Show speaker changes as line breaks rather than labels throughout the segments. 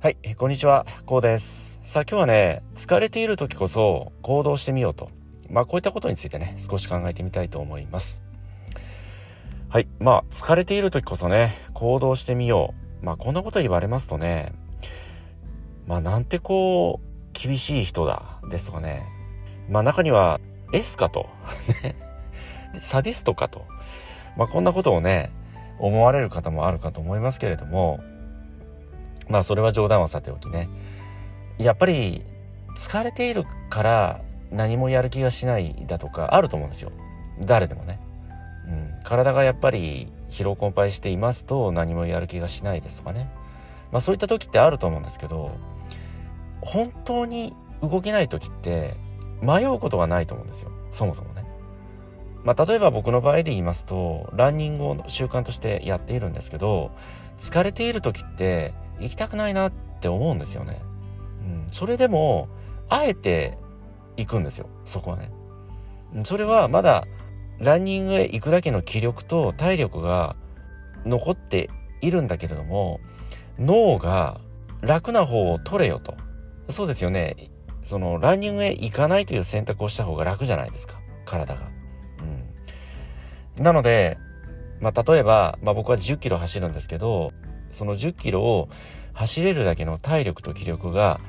はい、こんにちは、こうです。さあ今日はね、疲れている時こそ行動してみようと。まあこういったことについてね、少し考えてみたいと思います。はい、まあ疲れている時こそね、行動してみよう。まあこんなこと言われますとね、まあなんてこう、厳しい人だ、ですとかね。まあ中には、エスかと。サディストかと。まあこんなことをね、思われる方もあるかと思いますけれども、まあそれは冗談はさておきね。やっぱり疲れているから何もやる気がしないだとかあると思うんですよ。誰でもね。うん、体がやっぱり疲労困憊していますと何もやる気がしないですとかね。まあそういった時ってあると思うんですけど、本当に動けない時って迷うことがないと思うんですよ。そもそもね。まあ例えば僕の場合で言いますと、ランニングを習慣としてやっているんですけど、疲れている時って行きたくないなって思うんですよね。うん。それでも、あえて行くんですよ。そこはね。それはまだランニングへ行くだけの気力と体力が残っているんだけれども、脳が楽な方を取れよと。そうですよね。その、ランニングへ行かないという選択をした方が楽じゃないですか。体が。なので、まあ、例えば、まあ、僕は10キロ走るんですけど、その10キロを走れるだけの体力と気力が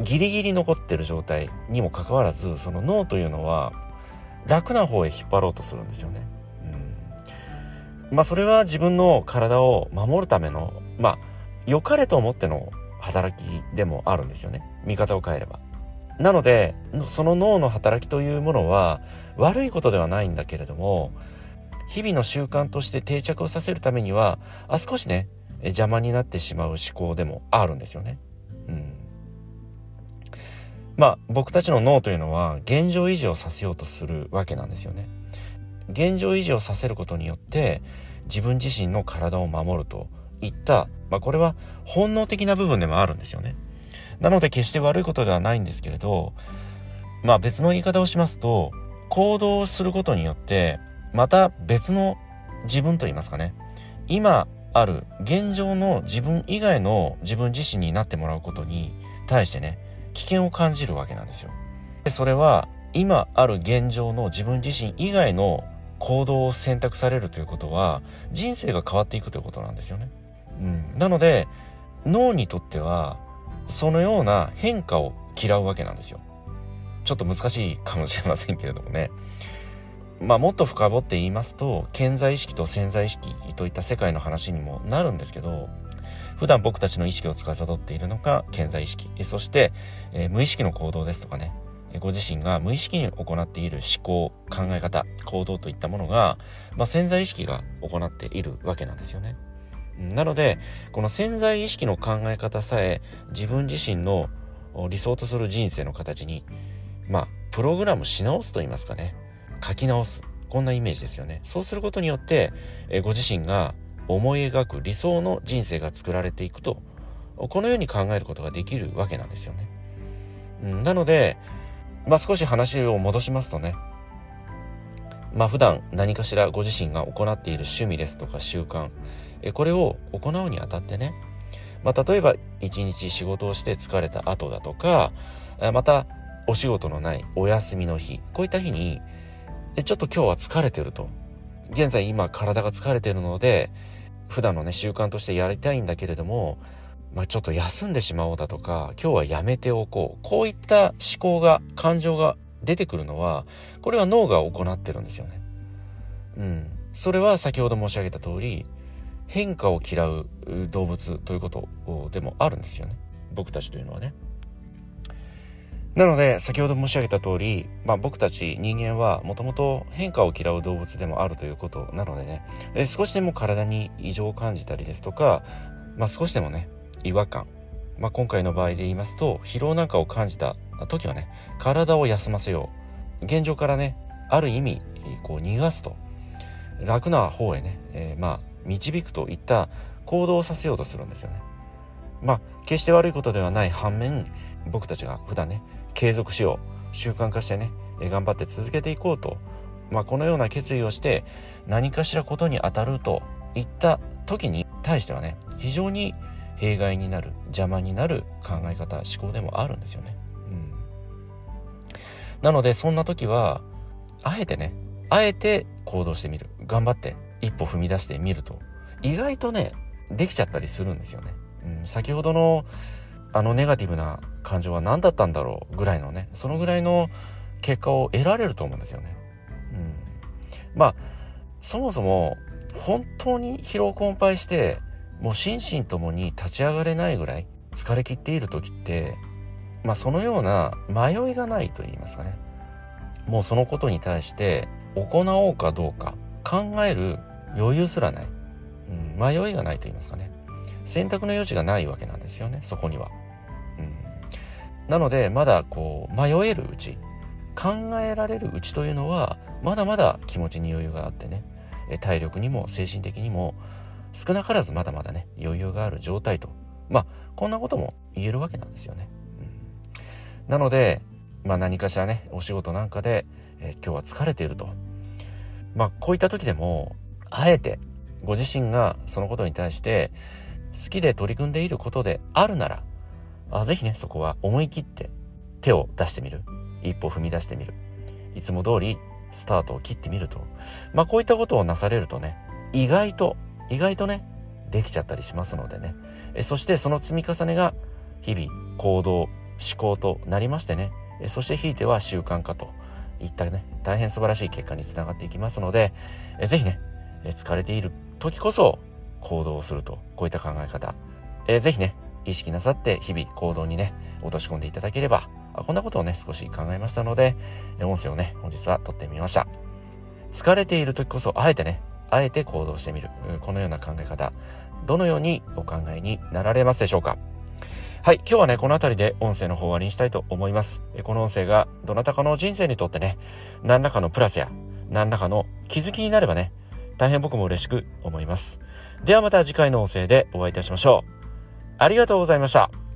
ギリギリ残ってる状態にもかかわらず、その脳というのは楽な方へ引っ張ろうとするんですよね。うん、まあそれは自分の体を守るための、まあ良かれと思っての働きでもあるんですよね。見方を変えれば。なので、その脳の働きというものは悪いことではないんだけれども、日々の習慣として定着をさせるためには、あ、少しね、邪魔になってしまう思考でもあるんですよね。うん。まあ、僕たちの脳というのは現状維持をさせようとするわけなんですよね。現状維持をさせることによって自分自身の体を守るといった、まあこれは本能的な部分でもあるんですよね。なので決して悪いことではないんですけれど、まあ別の言い方をしますと、行動をすることによって、また別の自分と言いますかね。今ある現状の自分以外の自分自身になってもらうことに対してね、危険を感じるわけなんですよ。でそれは今ある現状の自分自身以外の行動を選択されるということは人生が変わっていくということなんですよね。うん、なので脳にとってはそのような変化を嫌うわけなんですよ。ちょっと難しいかもしれませんけれどもね。まあもっと深掘って言いますと、健在意識と潜在意識といった世界の話にもなるんですけど、普段僕たちの意識を司っているのが健在意識。そして、えー、無意識の行動ですとかね、ご自身が無意識に行っている思考、考え方、行動といったものが、まあ、潜在意識が行っているわけなんですよね。なので、この潜在意識の考え方さえ自分自身の理想とする人生の形に、まあ、プログラムし直すと言いますかね。書き直す。こんなイメージですよね。そうすることによって、えご自身が思い描く理想の人生が作られていくと、このように考えることができるわけなんですよね。うん、なので、まあ、少し話を戻しますとね、まあ、普段何かしらご自身が行っている趣味ですとか習慣、えこれを行うにあたってね、まあ、例えば一日仕事をして疲れた後だとか、またお仕事のないお休みの日、こういった日に、ちょっと今日は疲れてると。現在今体が疲れてるので、普段のね、習慣としてやりたいんだけれども、まあ、ちょっと休んでしまおうだとか、今日はやめておこう。こういった思考が、感情が出てくるのは、これは脳が行ってるんですよね。うん。それは先ほど申し上げた通り、変化を嫌う動物ということでもあるんですよね。僕たちというのはね。なので、先ほど申し上げた通り、まあ僕たち人間はもともと変化を嫌う動物でもあるということなのでね、え少しでも体に異常を感じたりですとか、まあ少しでもね、違和感。まあ今回の場合で言いますと、疲労なんかを感じた時はね、体を休ませよう。現状からね、ある意味、こう逃がすと。楽な方へね、えー、まあ導くといった行動をさせようとするんですよね。まあ決して悪いことではない反面、僕たちが普段ね、継続しよう習慣化してね頑張って続けていこうと、まあ、このような決意をして何かしらことに当たるといった時に対してはね、非常に弊害になる、邪魔になる考え方、思考でもあるんですよね。うん。なので、そんな時は、あえてね、あえて行動してみる。頑張って一歩踏み出してみると、意外とね、できちゃったりするんですよね。うん、先ほどの、あのネガティブな感情は何だったんだろうぐらいのね、そのぐらいの結果を得られると思うんですよね。うん。まあ、そもそも、本当に疲労困憊して、もう心身ともに立ち上がれないぐらい疲れ切っている時って、まあそのような迷いがないと言いますかね。もうそのことに対して行おうかどうか考える余裕すらない。うん、迷いがないと言いますかね。選択の余地がないわけなんですよね、そこには。うん、なので、まだこう、迷えるうち、考えられるうちというのは、まだまだ気持ちに余裕があってね、体力にも精神的にも少なからずまだまだね、余裕がある状態と。まあ、こんなことも言えるわけなんですよね。うん、なので、まあ何かしらね、お仕事なんかで、え、今日は疲れていると。まあこういった時でも、あえてご自身がそのことに対して好きで取り組んでいることであるなら、ぜひね、そこは思い切って手を出してみる。一歩踏み出してみる。いつも通りスタートを切ってみると。まあこういったことをなされるとね、意外と、意外とね、できちゃったりしますのでね。えそしてその積み重ねが日々行動、思考となりましてね。えそしてひいては習慣化といったね、大変素晴らしい結果につながっていきますので、えぜひね、え疲れている時こそ行動をすると、こういった考え方、えぜひね、意識なさって日々行動にね、落とし込んでいただければ、こんなことをね、少し考えましたので、音声をね、本日は撮ってみました。疲れている時こそ、あえてね、あえて行動してみる。このような考え方、どのようにお考えになられますでしょうかはい、今日はね、この辺りで音声の方終わりにしたいと思います。この音声がどなたかの人生にとってね、何らかのプラスや、何らかの気づきになればね、大変僕も嬉しく思います。ではまた次回の音声でお会いいたしましょう。ありがとうございました。